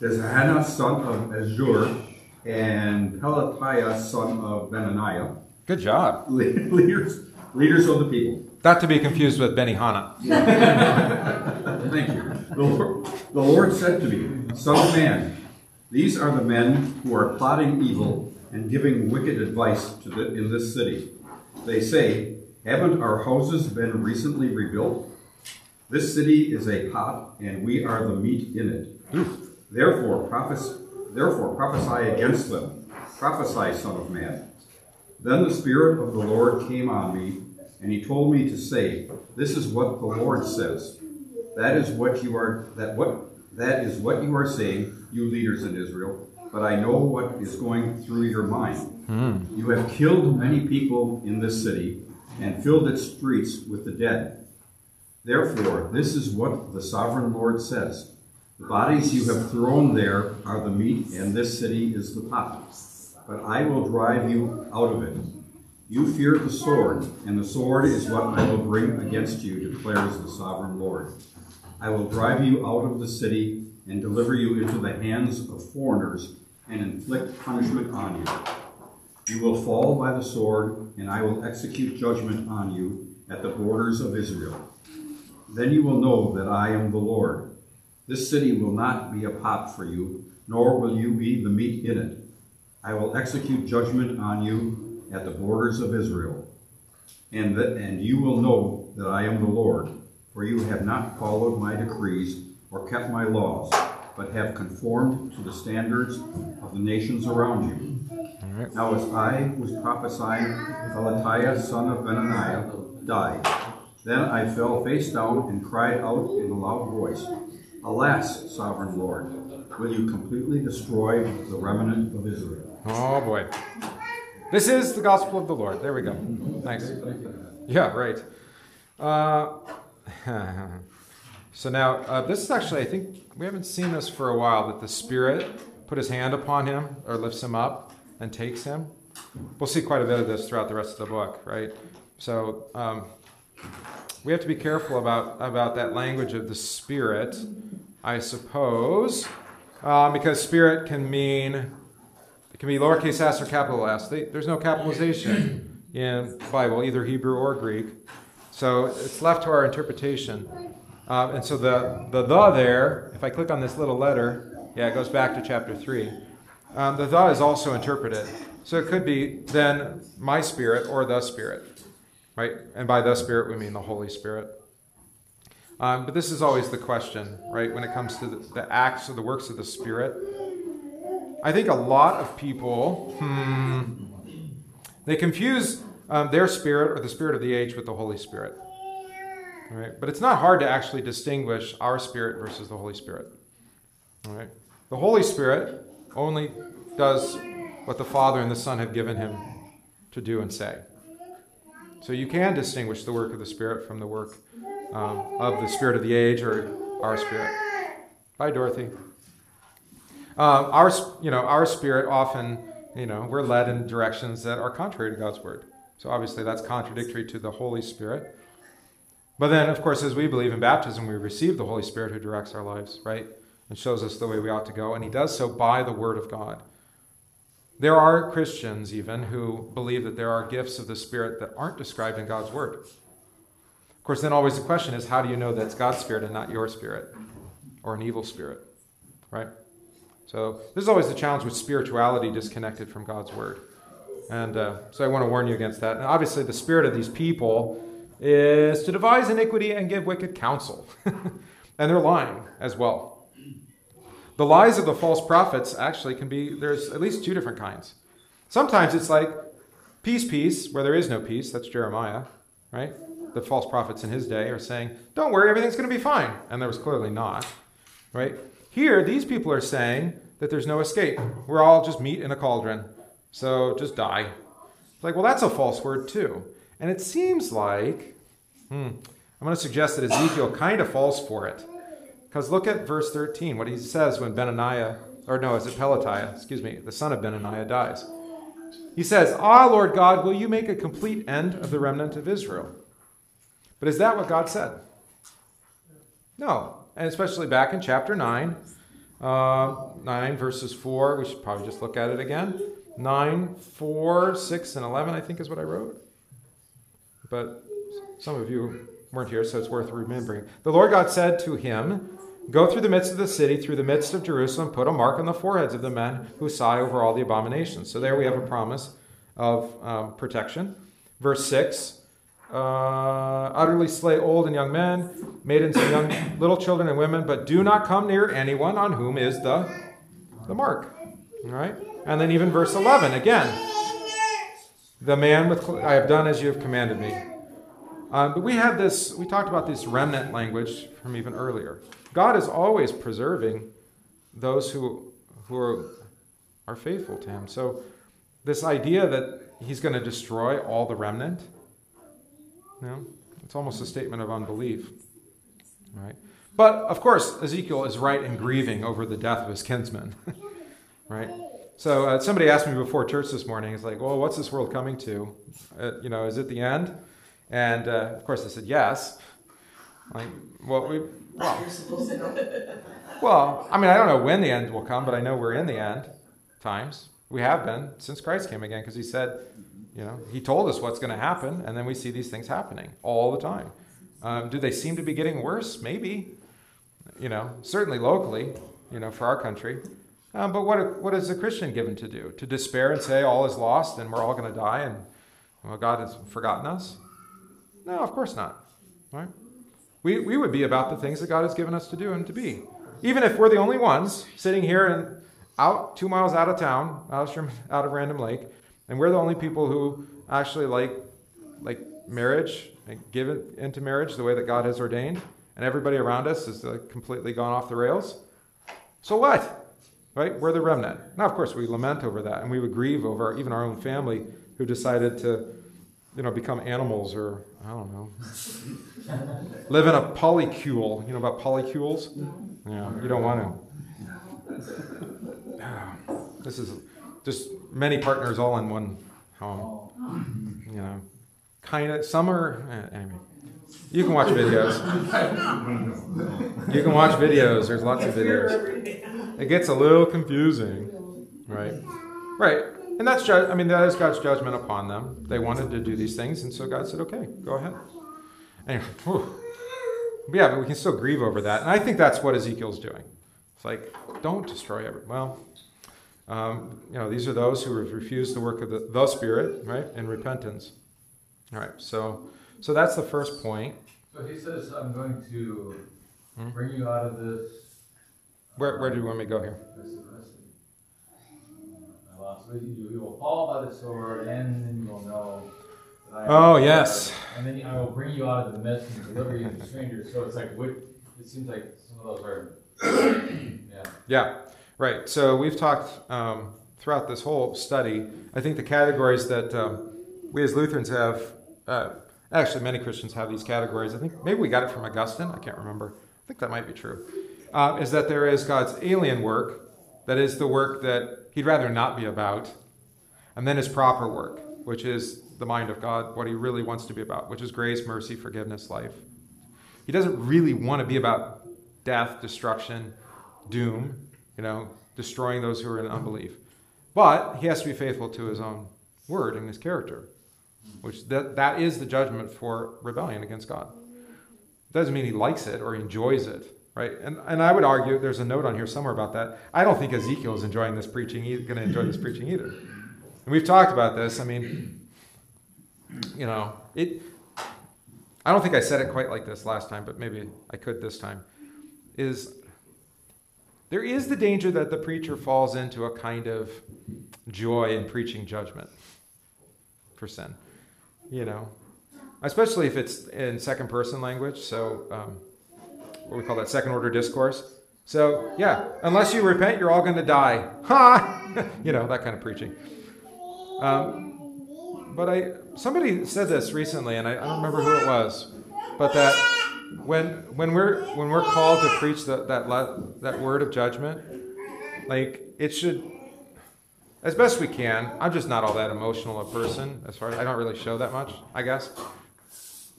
Jezahana son of Azzur and Pelatiah son of Benaniah, Good job. le- leaders leaders of the people. Not to be confused with Benihana. Thank you. The Lord, the Lord said to me, Son of man, these are the men who are plotting evil and giving wicked advice to the, in this city. They say, Haven't our houses been recently rebuilt? This city is a pot, and we are the meat in it. Therefore, prophes- therefore prophesy against them. Prophesy, Son of Man. Then the Spirit of the Lord came on me, and he told me to say, This is what the Lord says. That is what you are that what that is what you are saying, you leaders in Israel, but I know what is going through your mind. Hmm. You have killed many people in this city and filled its streets with the dead. Therefore, this is what the sovereign Lord says. The bodies you have thrown there are the meat, and this city is the pot. But I will drive you out of it. You fear the sword, and the sword is what I will bring against you, declares the sovereign Lord. I will drive you out of the city and deliver you into the hands of foreigners and inflict punishment on you. You will fall by the sword, and I will execute judgment on you at the borders of Israel. Then you will know that I am the Lord. This city will not be a pot for you, nor will you be the meat in it. I will execute judgment on you at the borders of Israel. And, and you will know that I am the Lord, for you have not followed my decrees or kept my laws, but have conformed to the standards of the nations around you. Now as I was prophesying, Pelatiah, son of Benaniah, died. Then I fell face down and cried out in a loud voice, Alas, sovereign Lord, will you completely destroy the remnant of Israel? Oh boy. This is the gospel of the Lord. There we go. Nice. Yeah, right. Uh, so now, uh, this is actually, I think, we haven't seen this for a while, that the Spirit put his hand upon him or lifts him up and takes him. We'll see quite a bit of this throughout the rest of the book, right? So um, we have to be careful about, about that language of the Spirit, I suppose, uh, because Spirit can mean, it can be lowercase s or capital S. They, there's no capitalization in Bible, either Hebrew or Greek. So it's left to our interpretation. Uh, and so the, the the there, if I click on this little letter, yeah, it goes back to chapter 3. Um, the the is also interpreted. So it could be then my spirit or the spirit, right? And by the spirit, we mean the Holy Spirit. Um, but this is always the question, right? When it comes to the, the, acts or the works of the Spirit. I think a lot of people, hmm, they confuse um, their spirit or the spirit of the age with the Holy Spirit. All right? But it's not hard to actually distinguish our spirit versus the Holy Spirit. All right? The Holy Spirit only does what the Father and the Son have given him to do and say. So you can distinguish the work of the Spirit from the work um, of the spirit of the age or our spirit. Bye, Dorothy. Um, our, you know, our spirit often, you know, we're led in directions that are contrary to God's word. So obviously that's contradictory to the Holy Spirit. But then, of course, as we believe in baptism, we receive the Holy Spirit who directs our lives, right? And shows us the way we ought to go. And he does so by the word of God. There are Christians, even, who believe that there are gifts of the Spirit that aren't described in God's word. Of course, then always the question is how do you know that's God's Spirit and not your spirit or an evil spirit, right? So, this is always the challenge with spirituality disconnected from God's word. And uh, so I want to warn you against that. And obviously, the spirit of these people is to devise iniquity and give wicked counsel. and they're lying as well. The lies of the false prophets actually can be, there's at least two different kinds. Sometimes it's like, peace, peace, where there is no peace. That's Jeremiah, right? The false prophets in his day are saying, don't worry, everything's going to be fine. And there was clearly not, right? Here, these people are saying that there's no escape. We're all just meat in a cauldron. So just die. It's like, well, that's a false word too. And it seems like, hmm, I'm going to suggest that Ezekiel kind of falls for it. Because look at verse 13, what he says when Benaniah, or no, is it Pelatiah, excuse me, the son of Benaniah dies. He says, Ah, Lord God, will you make a complete end of the remnant of Israel? But is that what God said? No. And especially back in chapter 9, uh, 9 verses 4, we should probably just look at it again. 9, 4, 6, and 11, I think is what I wrote. But some of you weren't here, so it's worth remembering. The Lord God said to him, Go through the midst of the city, through the midst of Jerusalem, put a mark on the foreheads of the men who sigh over all the abominations. So there we have a promise of um, protection. Verse 6 uh, utterly slay old and young men, maidens and young little children and women, but do not come near anyone on whom is the, the mark. All right? And then even verse 11 again. The man with, I have done as you have commanded me. Um, but we had this, we talked about this remnant language from even earlier. God is always preserving those who, who are, are faithful to him. So this idea that he's going to destroy all the remnant, you know, it's almost a statement of unbelief. Right? But of course, Ezekiel is right in grieving over the death of his kinsmen. right? So uh, somebody asked me before church this morning. It's like, well, what's this world coming to? Uh, you know, is it the end? And uh, of course, I said yes. Like, well, we, well, You're supposed to know. well, I mean, I don't know when the end will come, but I know we're in the end times. We have been since Christ came again, because He said, you know, He told us what's going to happen, and then we see these things happening all the time. Um, do they seem to be getting worse? Maybe. You know, certainly locally, you know, for our country. Um, but what, what is a Christian given to do? To despair and say all is lost and we're all going to die and well, God has forgotten us? No, of course not. Right? We, we would be about the things that God has given us to do and to be. Even if we're the only ones sitting here and out two miles out of town, out of, out of Random Lake, and we're the only people who actually like like marriage and give it into marriage the way that God has ordained, and everybody around us is completely gone off the rails. So what? Right? We're the remnant. Now, of course, we lament over that, and we would grieve over even our own family who decided to, you know, become animals or I don't know, live in a polycule. You know about polycules? Yeah, you don't want to. This is just many partners all in one home. You know, kind of. Some are eh, anyway. You can watch videos. You can watch videos. There's lots of videos. It gets a little confusing, right? Right. And that's ju- I mean that is God's judgment upon them. They wanted to do these things, and so God said, "Okay, go ahead." Anyway, whew. But yeah, but we can still grieve over that, and I think that's what Ezekiel's doing. It's like, don't destroy every. Well, um, you know, these are those who have refused the work of the, the Spirit, right, in repentance. All right, so so that's the first point. So he says, I'm going to Hmm? bring you out of this. Where where do you want me to go here? Listen, listen. I lost. You, you will fall by the sword, and then you will know. that I am Oh, yes. And then I will bring you out of the midst and deliver you to strangers. So it's like, what, it seems like some of those are, yeah. Yeah, right. So we've talked um, throughout this whole study. I think the categories that um, we as Lutherans have, uh, actually, many Christians have these categories. I think maybe we got it from Augustine. I can't remember. I think that might be true. Uh, is that there is God's alien work, that is the work that He'd rather not be about, and then His proper work, which is the mind of God, what He really wants to be about, which is grace, mercy, forgiveness, life. He doesn't really want to be about death, destruction, doom, you know, destroying those who are in unbelief. But he has to be faithful to his own word and his character, which that, that is the judgment for rebellion against God. Doesn't mean he likes it or enjoys it, right? And, and I would argue, there's a note on here somewhere about that. I don't think Ezekiel is enjoying this preaching, He's going to enjoy this preaching either. And we've talked about this. I mean, you know, it. I don't think I said it quite like this last time, but maybe I could this time. Is there is the danger that the preacher falls into a kind of joy in preaching judgment for sin. You know, especially if it's in second person language. So, um, what we call that second order discourse. So, yeah, unless you repent, you're all going to die. Ha! you know, that kind of preaching. Um, but I somebody said this recently, and I, I don't remember who it was, but that when when we're when we're called to preach the, that la- that word of judgment, like it should, as best we can. I'm just not all that emotional a person as far as I don't really show that much, I guess.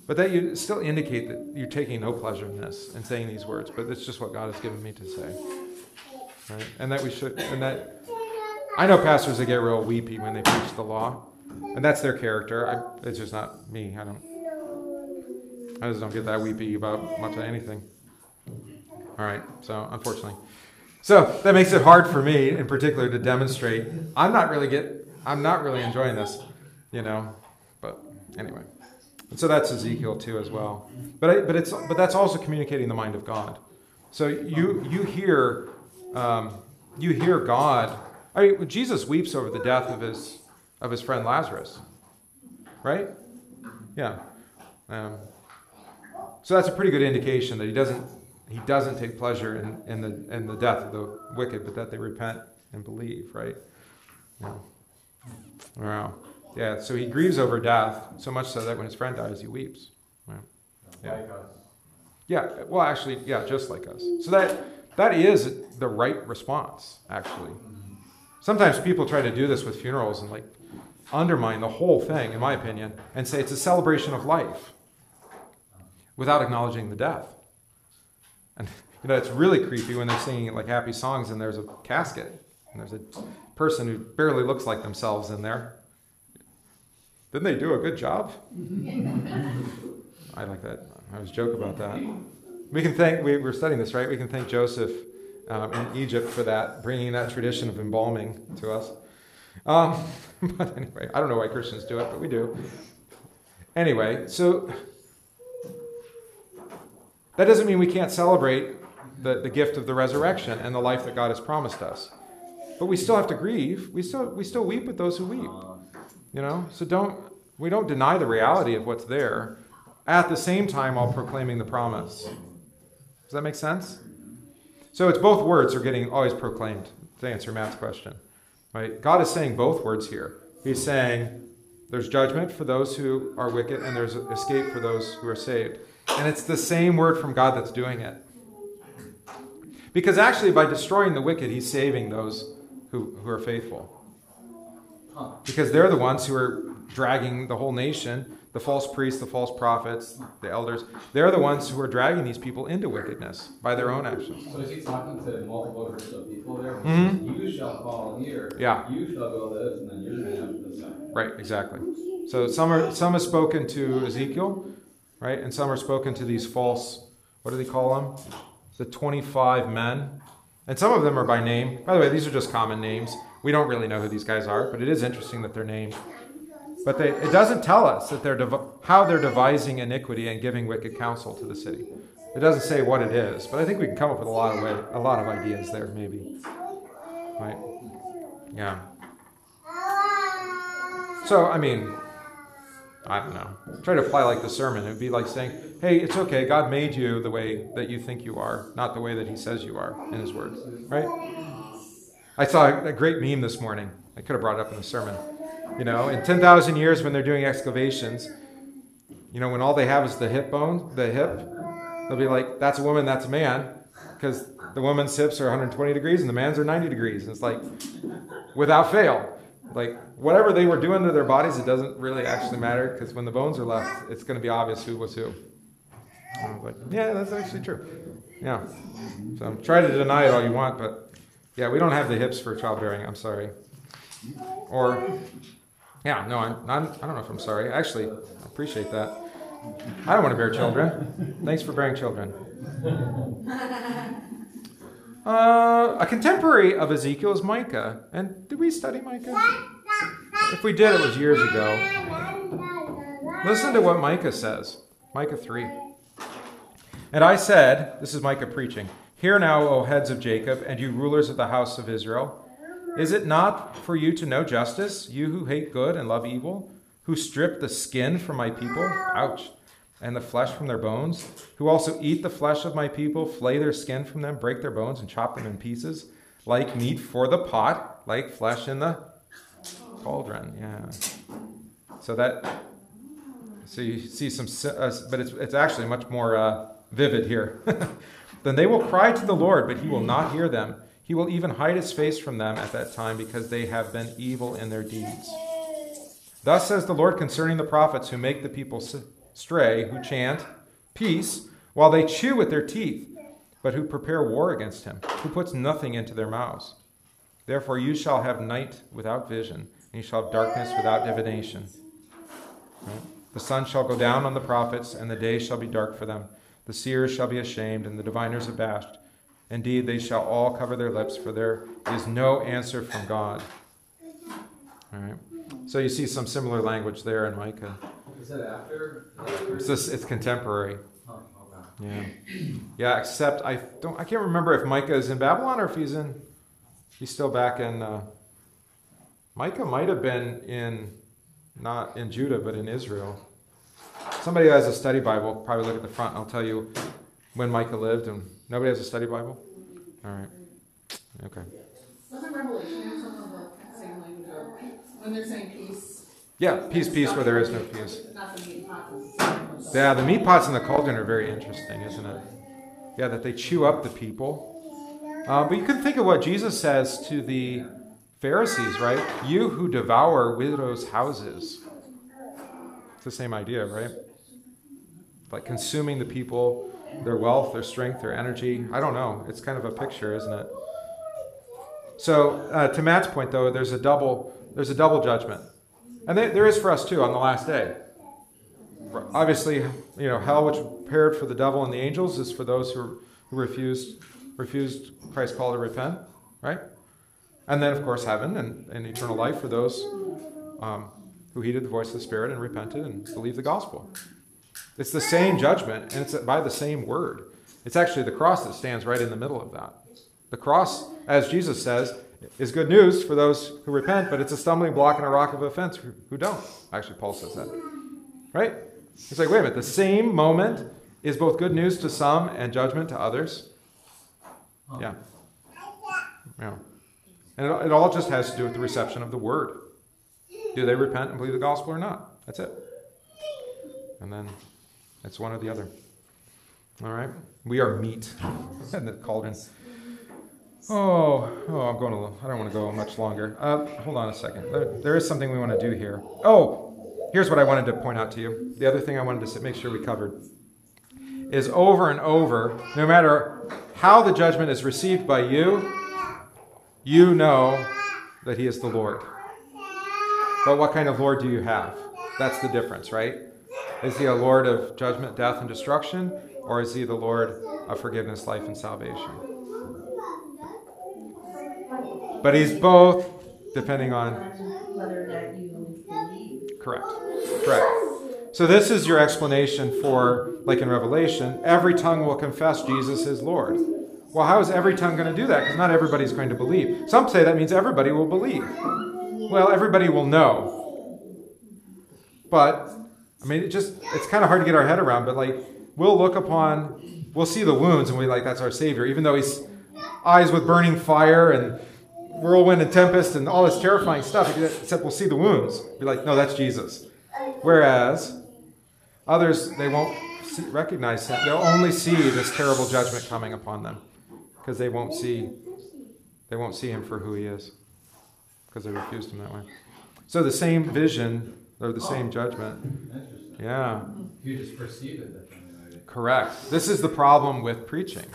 But that you still indicate that you're taking no pleasure in this and saying these words, but it's just what God has given me to say, right? And that we should, and that I know pastors that get real weepy when they preach the law, and that's their character. I, it's just not me. I don't. I just don't get that weepy about much of anything. All right. So unfortunately, so that makes it hard for me, in particular, to demonstrate. I'm not really get. I'm not really enjoying this, you know. But anyway, and so that's Ezekiel too as well. But I, but it's but that's also communicating the mind of God. So you you hear um, you hear God. I mean, Jesus weeps over the death of his of his friend Lazarus, right? Yeah. Um, so that's a pretty good indication that he doesn't he doesn't take pleasure in, in the in the death of the wicked, but that they repent and believe, right? Yeah. Wow. Yeah. So he grieves over death so much so that when his friend dies, he weeps. Yeah. Yeah, well, actually, yeah, just like us. So that that is the right response, actually. Sometimes people try to do this with funerals and like undermine the whole thing, in my opinion, and say it's a celebration of life without acknowledging the death. And you know, it's really creepy when they're singing like happy songs and there's a casket and there's a person who barely looks like themselves in there. Didn't they do a good job? I like that. I always joke about that. We can thank, we, we're studying this, right? We can thank Joseph um, in Egypt for that, bringing that tradition of embalming to us. Um, but anyway, I don't know why Christians do it, but we do. Anyway, so that doesn't mean we can't celebrate the, the gift of the resurrection and the life that God has promised us. But we still have to grieve. We still we still weep with those who weep. You know? So don't we don't deny the reality of what's there at the same time while proclaiming the promise. Does that make sense? So it's both words are getting always proclaimed to answer Matt's question. Right? God is saying both words here. He's saying there's judgment for those who are wicked and there's escape for those who are saved. And it's the same word from God that's doing it. Because actually, by destroying the wicked, he's saving those who, who are faithful. Because they're the ones who are dragging the whole nation, the false priests, the false prophets, the elders. They're the ones who are dragging these people into wickedness by their own actions. So is he talking to multiple groups of people there? Mhm. You shall fall here. Yeah. You shall go this, and then you're going to have this. Right, exactly. So some are some are spoken to Ezekiel, right, and some are spoken to these false. What do they call them? The twenty-five men, and some of them are by name. By the way, these are just common names. We don't really know who these guys are, but it is interesting that they're named. But they, it doesn't tell us that they're dev- how they're devising iniquity and giving wicked counsel to the city. It doesn't say what it is, but I think we can come up with a lot of way, a lot of ideas there, maybe. Right? Yeah. So, I mean, I don't know. Try to apply like the sermon. It would be like saying, hey, it's okay. God made you the way that you think you are, not the way that He says you are in His Word. Right? I saw a great meme this morning. I could have brought it up in the sermon. You know, in 10,000 years when they're doing excavations, you know, when all they have is the hip bone, the hip, they'll be like, that's a woman, that's a man, because the woman's hips are 120 degrees and the man's are 90 degrees. And it's like, without fail. Like, whatever they were doing to their bodies, it doesn't really actually matter, because when the bones are left, it's going to be obvious who was who. And I was like, yeah, that's actually true. Yeah. So try to deny it all you want, but yeah, we don't have the hips for childbearing. I'm sorry. Or, yeah, no, I'm not, I don't know if I'm sorry. Actually, I appreciate that. I don't want to bear children. Thanks for bearing children. Uh, a contemporary of Ezekiel is Micah. And did we study Micah? If we did, it was years ago. Listen to what Micah says Micah 3. And I said, this is Micah preaching, Hear now, O heads of Jacob, and you rulers of the house of Israel. Is it not for you to know justice, you who hate good and love evil, who strip the skin from my people? Ouch. And the flesh from their bones, who also eat the flesh of my people, flay their skin from them, break their bones, and chop them in pieces, like meat for the pot, like flesh in the cauldron. Yeah. So that, so you see some, uh, but it's, it's actually much more uh, vivid here. then they will cry to the Lord, but he will not hear them. He will even hide his face from them at that time because they have been evil in their deeds. Thus says the Lord concerning the prophets who make the people stray, who chant peace while they chew with their teeth, but who prepare war against him, who puts nothing into their mouths. Therefore you shall have night without vision, and you shall have darkness without divination. Right? The sun shall go down on the prophets, and the day shall be dark for them. The seers shall be ashamed, and the diviners abashed. Indeed, they shall all cover their lips, for there is no answer from God. All right. So you see some similar language there in Micah. Is that after? It's just, it's contemporary. Oh, okay. Yeah. Yeah. Except I don't. I can't remember if Micah is in Babylon or if he's in. He's still back in. Uh, Micah might have been in, not in Judah, but in Israel. Somebody who has a study Bible probably look at the front. I'll tell you when Micah lived. And nobody has a study Bible. All right. Okay. Wasn't Revelation or something about same language of when they're saying peace? Yeah. Peace, peace, where there is no peace. Not the meat pots. Yeah, the meat pots in the cauldron are very interesting, isn't it? Yeah, that they chew up the people. Uh, but you can think of what Jesus says to the Pharisees, right? You who devour widows' houses. The same idea, right? Like consuming the people, their wealth, their strength, their energy. I don't know. It's kind of a picture, isn't it? So, uh, to Matt's point, though, there's a double there's a double judgment, and there, there is for us too on the last day. Obviously, you know, hell, which prepared for the devil and the angels, is for those who, who refused refused Christ's call to repent, right? And then, of course, heaven and, and eternal life for those um, who heeded the voice of the Spirit and repented and believed the gospel. It's the same judgment, and it's by the same word. It's actually the cross that stands right in the middle of that. The cross, as Jesus says, is good news for those who repent, but it's a stumbling block and a rock of offense who don't. Actually, Paul says that. Right? It's like, wait a minute, the same moment is both good news to some and judgment to others. Yeah. Yeah. And it, it all just has to do with the reception of the word. Do they repent and believe the gospel or not? That's it. And then it's one or the other. All right? We are meat in the cauldron. Oh, oh, I'm going a little, I don't want to go much longer. Uh, hold on a second. There, there is something we want to do here. Oh, here's what I wanted to point out to you. The other thing I wanted to make sure we covered is over and over, no matter how the judgment is received by you, you know that He is the Lord. But what kind of Lord do you have? That's the difference, right? Is He a Lord of judgment, death, and destruction? Or is He the Lord of forgiveness, life, and salvation? But He's both, depending on. Correct. Correct. So this is your explanation for, like in Revelation, every tongue will confess Jesus is Lord. Well, how is every tongue going to do that? Because not everybody's going to believe. Some say that means everybody will believe. Well, everybody will know. But, I mean, it just, it's kind of hard to get our head around, but like, we'll look upon, we'll see the wounds and we like, that's our Savior, even though he's eyes with burning fire and whirlwind and tempest and all this terrifying stuff, except we'll see the wounds. Be like, no, that's Jesus. Whereas others, they won't see, recognize him. They'll only see this terrible judgment coming upon them because they won't see they won't see him for who he is because they refused him that way. So the same vision or the same judgment. Yeah. You just perceive it differently. Correct. This is the problem with preaching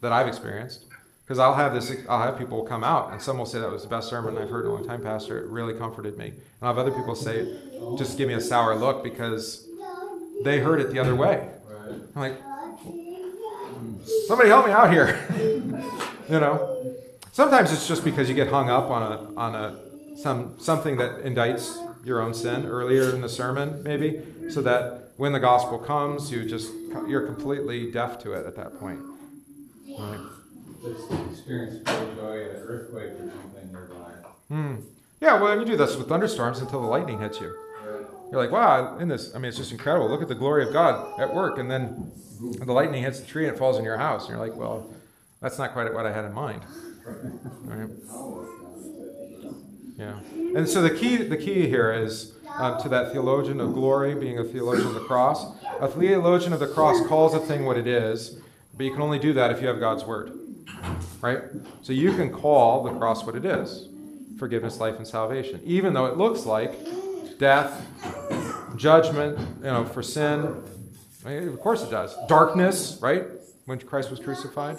that I've experienced. Because I'll have this, I'll have people come out, and some will say that was the best sermon I've heard in a long time, Pastor. It really comforted me. And I'll have other people say, just give me a sour look because they heard it the other way. I'm like, somebody help me out here. you know, sometimes it's just because you get hung up on a on a some something that indicts your own sin earlier in the sermon, maybe, so that when the gospel comes, you just you're completely deaf to it at that point. Right. Just experience joy at an earthquake or something nearby. Hmm. Yeah, well, you do this with thunderstorms until the lightning hits you. You're like, wow, in this, I mean, it's just incredible. Look at the glory of God at work. And then the lightning hits the tree and it falls in your house. And you're like, well, that's not quite what I had in mind. Right? Yeah. And so the key, the key here is um, to that theologian of glory being a theologian of the cross. A theologian of the cross calls a thing what it is, but you can only do that if you have God's word. Right? So you can call the cross what it is forgiveness, life, and salvation. Even though it looks like death, judgment, you know, for sin. Of course it does. Darkness, right? When Christ was crucified.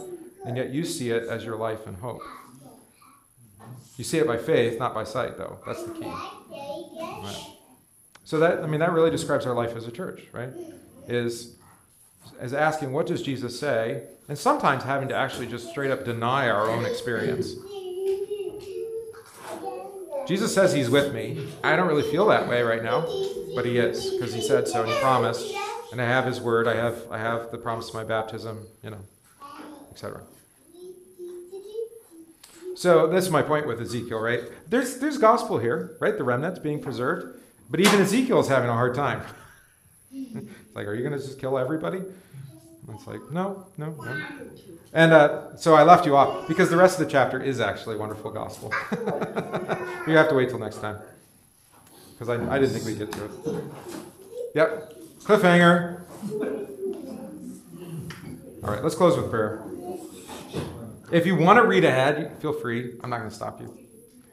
And yet you see it as your life and hope. You see it by faith, not by sight, though. That's the key. Right. So that I mean that really describes our life as a church, right? Is is asking what does Jesus say, and sometimes having to actually just straight up deny our own experience. Jesus says he's with me. I don't really feel that way right now, but he is because he said so and he promised. And I have his word. I have I have the promise of my baptism, you know, etc. So this is my point with Ezekiel, right? There's there's gospel here, right? The remnant's being preserved, but even Ezekiel is having a hard time. it's like, are you going to just kill everybody? It's like, no, no, no. And uh, so I left you off because the rest of the chapter is actually wonderful gospel. you have to wait till next time because I, I didn't think we'd get to it. Yep, cliffhanger. All right, let's close with prayer. If you want to read ahead, feel free. I'm not going to stop you.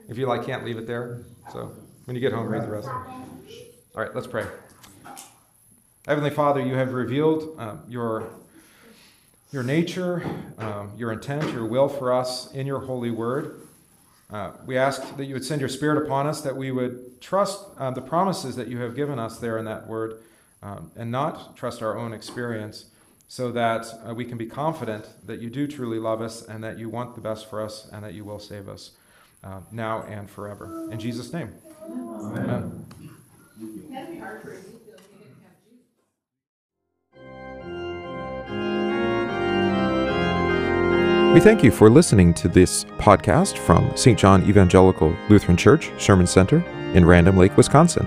If you like, can't leave it there. So when you get home, read the rest. All right, let's pray. Heavenly Father, you have revealed um, your your nature, um, your intent, your will for us in your holy word. Uh, we ask that you would send your spirit upon us, that we would trust uh, the promises that you have given us there in that word, um, and not trust our own experience, so that uh, we can be confident that you do truly love us and that you want the best for us and that you will save us uh, now and forever. In Jesus' name. Amen. That'd be hard for Ezekiel if he didn't have Jesus. We thank you for listening to this podcast from St. John Evangelical Lutheran Church Sermon Center in Random Lake, Wisconsin.